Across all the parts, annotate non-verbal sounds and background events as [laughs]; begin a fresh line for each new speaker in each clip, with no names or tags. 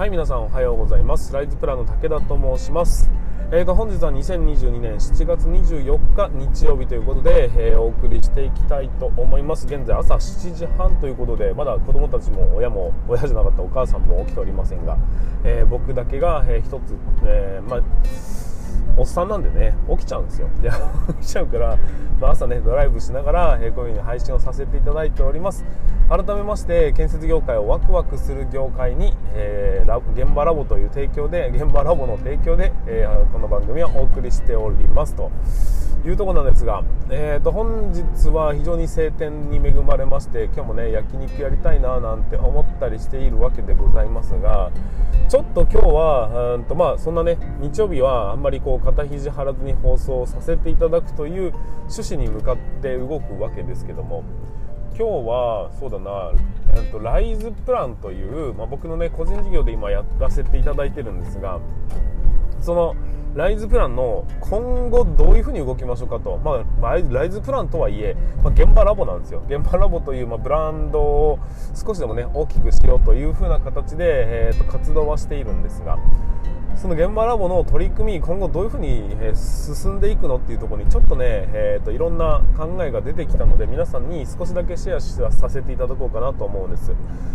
はい皆さんおはようございます。ライズプランの武田と申します。えー、と本日は2022年7月24日日曜日ということで、えー、お送りしていきたいと思います。現在朝7時半ということでまだ子供たちも親も親じゃなかったお母さんも起きておりませんが、えー、僕だけが、えー、一つ、えまあおっさんなんでね起きちゃうんですよ。[laughs] いや起きちゃうから、まあ、朝ねドライブしながら、え、こういう風に配信をさせていただいております。改めまして建設業界をワクワクする業界に、えー、現場ラボという提供で現場ラボの提供で、えー、この番組はお送りしております。というとこなんですが、えーと、本日は非常に晴天に恵まれまして今日もね焼肉やりたいななんて思ったりしているわけでございますがちょっと今日はうんとまあそんなね日曜日はあんまりこう肩肘張らずに放送させていただくという趣旨に向かって動くわけですけども今日はそうだな、えっと、ライズプランという、まあ、僕のね個人事業で今やらせていただいてるんですがそのライズプランの今後どういうふうに動きましょうかと、まあ、ライズプランとはいえ、まあ、現場ラボなんですよ。現場ラボという、まあ、ブランドを少しでもね大きくしようというふうな形で、えー、と活動はしているんですが。その現場ラボの取り組み今後どういうふうに進んでいくのっていうところにちょっとね、えー、といろんな考えが出てきたので皆さんに少しだけシェアさせていただこうかなと思うんです。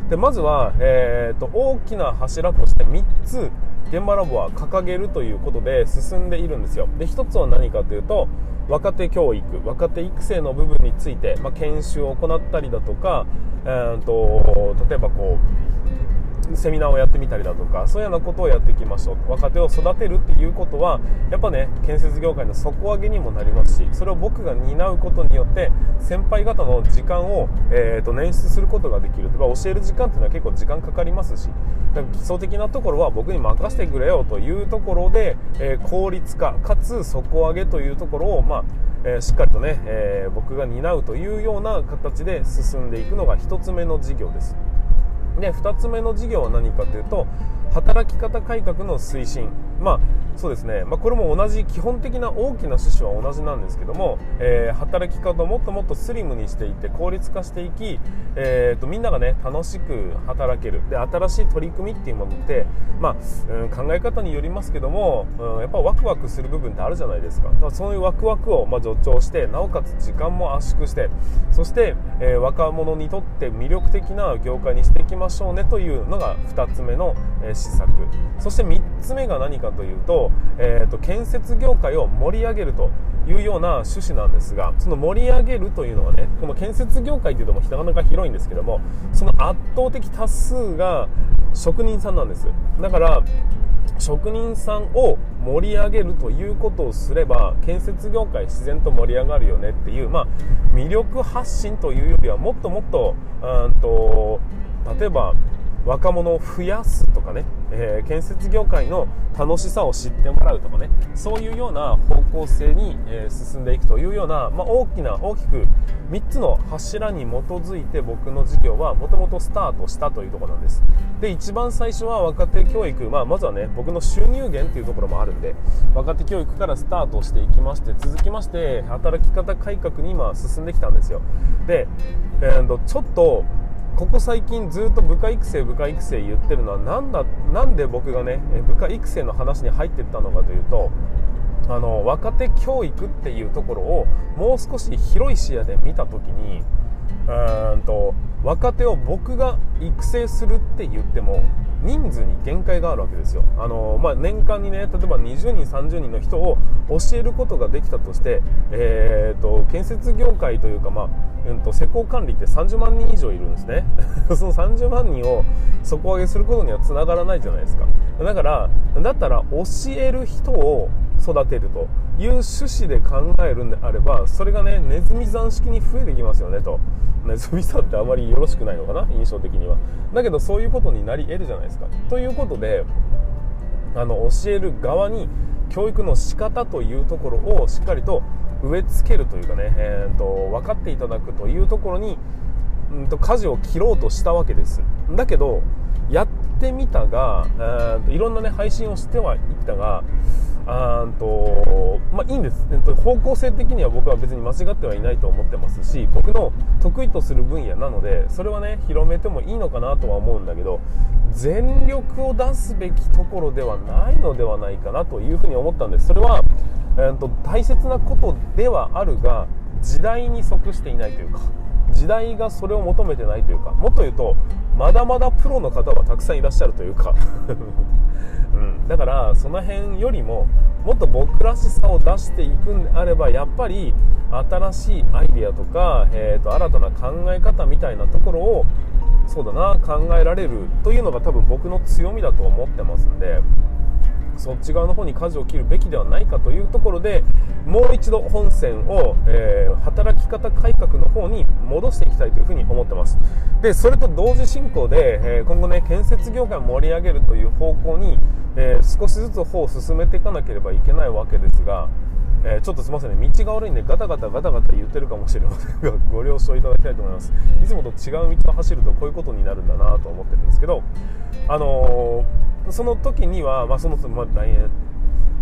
でまずは、えー、と大きな柱として3つ現場ラボは掲げるということで進んでいるんですよ。で1つは何かというと若手教育若手育成の部分について、まあ、研修を行ったりだとか、えーと例えばこうセミナーをやってみたりだとかそういうようなことをやっていきましょう若手を育てるっていうことはやっぱね建設業界の底上げにもなりますしそれを僕が担うことによって先輩方の時間を、えーと、捻出することができるとか教える時間っていうのは結構時間かかりますしだから基礎的なところは僕に任せてくれよというところで、えー、効率化かつ底上げというところをまあえー、しっかりとね、えー、僕が担うというような形で進んでいくのが1つ目の事業です。で2つ目の事業は何かというと働き方改革の推進。まあそうですね、まあ、これも同じ基本的な大きな趣旨は同じなんですけども、えー、働き方をもっともっとスリムにしていって効率化していき、えーと、みんながね楽しく働ける。で新しい取り組みっていうものって、まあうん、考え方によりますけども、うん、やっぱワクワクする部分ってあるじゃないですか。だからそういうワクワクを、まあ、助長してなおかつ時間も圧縮してそして、えー、若者にとって魅力的な業界にしていきます。ましょうねというのが2つ目の、え、施策。そして3つ目が何かというと,、えーと、建設業界を盛り上げるというような趣旨なんですがその盛り上げるというのはねこの建設業界というのもなかなか広いんですけどもその圧倒的多数が職人さんなんです。だから職人さんを盛り上げるということをすれば建設業界自然と盛り上がるよねっていう、まあ、魅力発信というよりはもっともっとうんと例えば若者を増やすとかね、えー、建設業界の楽しさを知ってもらうとかねそういうような方向性に、えー、進んでいくというような、まあ、大きな大きく3つの柱に基づいて僕の事業はもともとスタートしたというところなんです。で一番最初は若手教育、まあ、まずはね僕の収入源っていうところもあるんで若手教育からスタートしていきまして続きまして働き方改革に今進んできたんですよ。で、えー、ちょっとここ最近ずっと部下育成部下育成言ってるのは何だなんで僕がね部下育成の話に入ってったのかというとあの若手教育っていうところをもう少し広い視野で見た時にうんと若手を僕が育成するって言っても人数に限界があるわけですよ。あの、まあ、年間にね例えば20人30人の人を教えることができたとして、えーと、建設業界というか、まあうんと、施工管理って30万人以上いるんですね。[laughs] その30万人を底上げすることにはつながらないじゃないですか。だからだったら教える人を育てるという趣旨で考えるんであればそれがねネズミ算式に増えてきますよねと。ネズミさんってあまりよろしくないのかな？印象的には。だけどそういうことになり得るじゃないですか。ということであの教える側に教育の仕方というところをしっかりと植え付けるというかね、えーと、分かっていただくというところに、うんと、舵を切ろうとしたわけです。だけどやってみたが、えーと、いろんなね配信をしてはいったがあとまあいいんです、えっと、方向性的には僕は別に間違ってはいないと思ってますし僕の得意とする分野なのでそれはね広めてもいいのかなとは思うんだけど全力を出すべきところではないのではないかなというふうに思ったんです。それは、え、っと大切なことではあるが時代に即していないというか時代がそれを求めてないというかもっと言うとまだまだプロの方はたくさんいらっしゃるというか。[laughs] うん、だからその辺よりももっと僕らしさを出していくんであればやっぱり新しいアイデアとか、えーと、新たな考え方みたいなところをそうだな考えられるというのが多分僕の強みだと思ってますんで。そっち側の方に舵を切るべきではないかというところでもう一度本線を、えー、働き方改革の方に戻していきたいというふうに思ってます。でそれと同時進行で、えー、今後ね建設業界を盛り上げるという方向に、えー、少しずつ歩を進めていかなければいけないわけですがえ、ちょっとすみませんね道が悪いんでガタガタガタガタ言ってるかもしれませんが [laughs] ご了承いただきたいと思います。いつもと違う道を走るとこういうことになるんだなと思ってるんですけどあのー、その時には、まあ、その、まあ、来年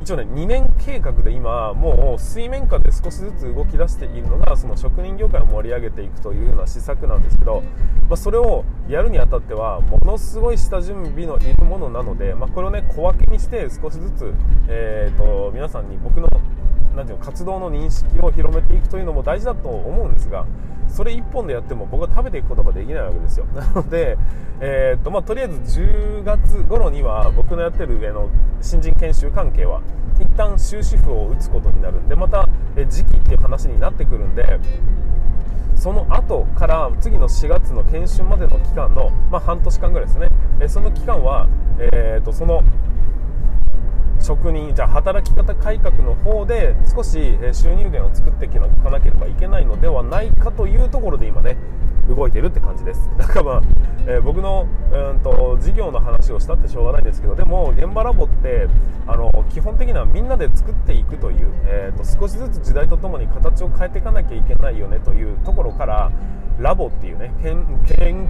一応ね2年計画で今もう水面下で少しずつ動き出しているのがその職人業界を盛り上げていくというような施策なんですけど、まあ、それをやるにあたってはものすごい下準備のいるものなので、まあ、これをね小分けにして少しずつ、えーと皆さんに僕のなんていうの活動の認識を広めていくというのも大事だと思うんですがそれ1本でやっても僕は食べていくことができないわけですよ。[laughs] なので、えー、っとまあ、とりあえず10月頃には僕のやってる上の新人研修関係は一旦終止符を打つことになるんでまた時期っていう話になってくるんでその後から次の4月の研修までの期間の、まあ、半年間ぐらいですね、えその期間は、えー、とその職人じゃあ働き方改革の方で少し収入源を作っていかなければいけないのではないかというところで今ね動いてるって感じです。[laughs] だからまあ、えー、僕のうんと事業の話をしたってしょうがないんですけどでも現場ラボってあの基本的にはみんなで作っていくという、えーと、少しずつ時代とともに形を変えていかなきゃいけないよねというところからラボっていうね研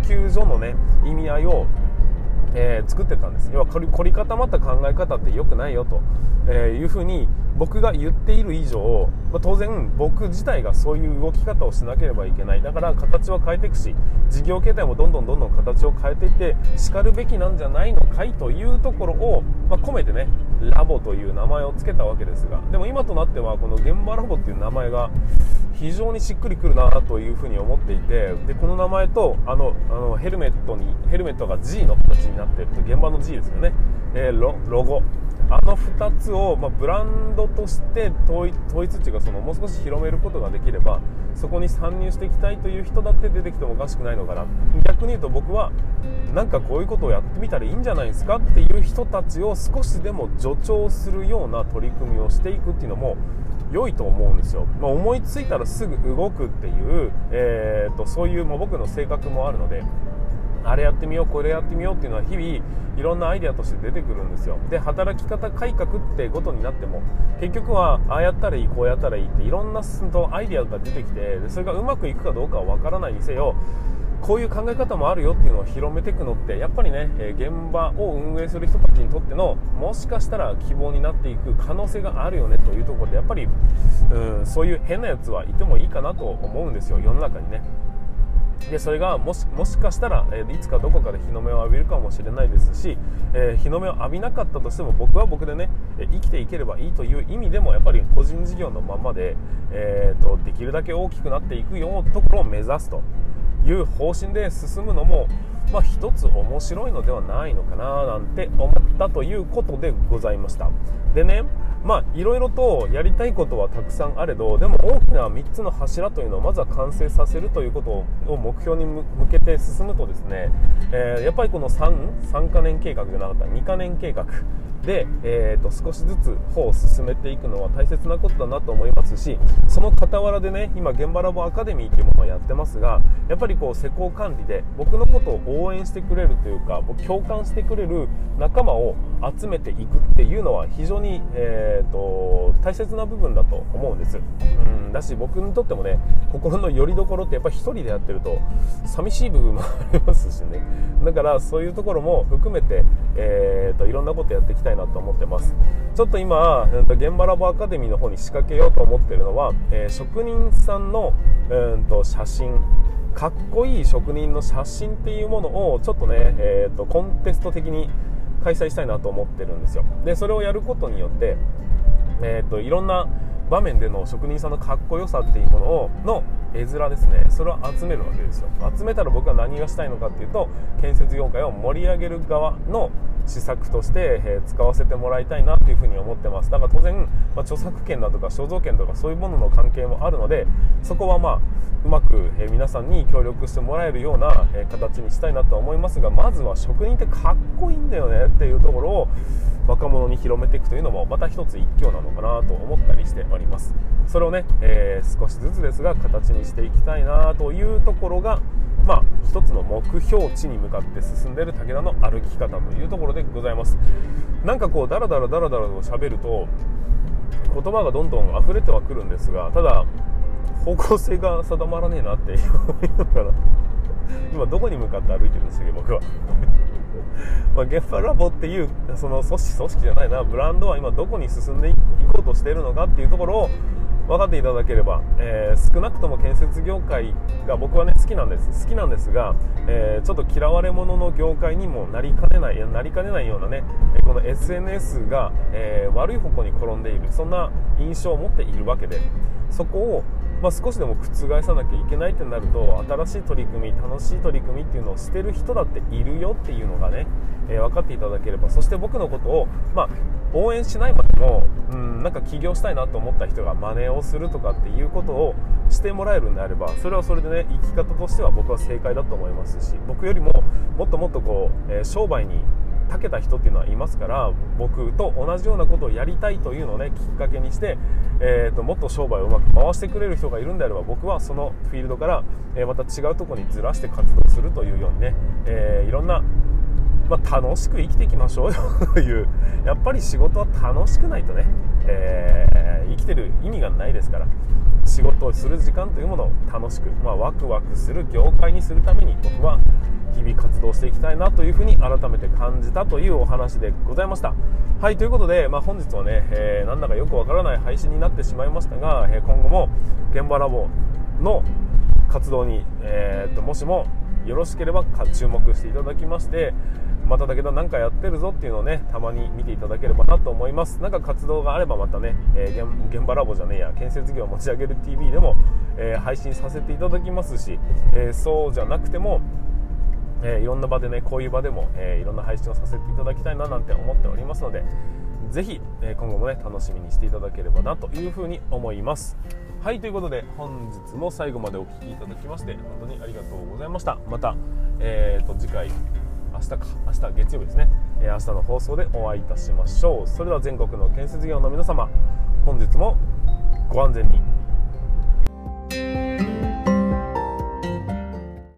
究所のね意味合いをえー、作ってたんです。要は凝り固まった考え方って良くないよと、えー、いうふうに僕が言っている以上、まあ、当然僕自体がそういう動き方をしなければいけない。だから形は変えていくし事業形態もどんどんどんどん形を変えていってしかるべきなんじゃないのかいというところを、まあ、込めてねラボという名前を付けたわけですがでも今となってはこの現場ラボっていう名前が非常にしっくりくるなというふうに思っていてでこの名前とあのあのヘルメットにヘルメットが G の形になっていると現場の G ですよね、えー、ロロゴ。あの2つを、まあ、ブランドとして統一統一っていうかそのもう少し広めることができればそこに参入していきたいという人だって出てきてもおかしくないのかな。逆に言うと僕はなんかこういうことをやってみたらいいんじゃないですかっていう人たちを少しでも助長するような取り組みをしていくっていうのも良いと思うんですよ、まあ、思いついたらすぐ動くっていう、えーと、そういう、まあ、僕の性格もあるのであれやってみようこれやってみようっていうのは日々いろんなアイデアとして出てくるんですよ。で働き方改革ってことになっても結局はああやったらいいこうやったらいいっていろんなアイデアが出てきてそれがうまくいくかどうかは分からないにせよこういう考え方もあるよっていうのを広めていくのってやっぱりね、え現場を運営する人たちにとってのもしかしたら希望になっていく可能性があるよねというところでやっぱりうんそういう変なやつはいてもいいかなと思うんですよ世の中にね。でそれがもしもしかしたら、えー、いつかどこかで日の目を浴びるかもしれないですし、えー、日の目を浴びなかったとしても僕は僕でね、生きていければいいという意味でもやっぱり個人事業のままで、えー、とできるだけ大きくなっていくようなところを目指すという方針で進むのも、まあ、一つ面白いのではないのかななんて思ったということでございました。でねまあいろいろとやりたいことはたくさんあれどでも大きな3つの柱というのをまずは完成させるということを目標に向けて進むとですね、えー、やっぱりこの 3, 3カ年計画じゃなかった2カ年計画で、えーと、少しずつ歩を進めていくのは大切なことだなと思いますしその傍らでね今現場ラボアカデミーというものをやってますがやっぱりこう施工管理で僕のことを応援してくれるというか共感してくれる仲間を集めていくっていうのは非常に、ええーと、大切な部分だと思うんです、うん、だし僕にとってもね心の拠り所ってやっぱり1人でやってると寂しい部分もありますしね。だからそういうところも含めて、えーと、いろんなことやっていきたいなと思ってます。ちょっと今現場ラボアカデミーの方に仕掛けようと思ってるのは、えー、職人さんの、うんと写真。かっこいい職人の写真っていうものをちょっとね、えーと、コンテスト的に開催したいなと思ってるんですよ。でそれをやることによって、えーと、いろんな場面での職人さんのかっこよさっていうものをの絵面ですね。それを集めるわけですよ。集めたら僕は何がしたいのかっていうと建設業界を盛り上げる側の施策として、え、使わせてもらいたいなというふに思ってます。だから当然、まあ、著作権だとか肖像権とかそういうものの関係もあるのでそこはまあうまく、え、皆さんに協力してもらえるような、え、形にしたいなと思いますがまずは職人ってかっこいいんだよねっていうところを若者に広めていくというのもまた一つ一興なのかなと思ったりしております。それをね、えー、少しずつですが形にしていきたいなというところがまあ一つの目標値に向かって進んでいる武田の歩き方というところでございます。なんかこうダラダラダラダラと喋ると言葉がどんどん溢れてはくるんですがただ方向性が定まらねえなって思いながら今どこに向かって歩いてるんですよ僕は。[laughs] まあ、現場ラボっていうその組織組織じゃないな。ブランドは今どこに進んでいこうとしているのかっていうところを分かっていただければ、えー、少なくとも建設業界が僕はね好きなんです。好きなんですが、えー、ちょっと嫌われ者の業界にもなりかねないなりかねないようなねこの SNS が、えー、悪い方向に転んでいる。そんな印象を持っているわけでそこをまあ、少しでも覆さなきゃいけないってなると新しい取り組み楽しい取り組みっていうのをしてる人だっているよっていうのがね、えー、分かっていただければそして僕のことを、まあ、応援しないまでも、うん、なんか起業したいなと思った人が真似をするとかっていうことをしてもらえるんであればそれはそれでね生き方としては僕は正解だと思いますし僕よりももっともっとこう、えー、商売に長けた人っていうのはいますから僕と同じようなことをやりたいというのをねきっかけにして、えーと、もっと商売をうまく回してくれる人がいるんであれば僕はそのフィールドから、え、また違うとこにずらして活動するというようにね、えー、いろんなまあ、楽しく生きていきましょう。よ [laughs] というやっぱり仕事は楽しくないとね、えー、生きてる意味がないですから。仕事をする時間というものを楽しく、まあ、ワクワクする業界にするために僕は日々活動していきたいなというふうに改めて感じたというお話でございました。はいということで、まあ、本日はね、えー、なんだかよくわからない配信になってしまいましたが、えー、今後も現場ラボの活動に、えー、っともしもよろしければ注目していただきましてまただけど何かやってるぞっていうのをねたまに見ていただければなと思います。なんか活動があればまたね、えー、現場ラボじゃねえや建設業を持ち上げる TV でも、えー、配信させていただきますし、えー、そうじゃなくてもえー、いろんな場でねこういう場でも、えー、いろんな配信をさせていただきたいななんて思っておりますのでぜひ、え今後もね楽しみにしていただければなというふうに思います。はいということで本日も最後までお聴きいただきまして本当にありがとうございました。また、えーと、次回明日か明日月曜日ですね、え明日の放送でお会いいたしましょう。それでは全国の建設業の皆様本日もご安全に。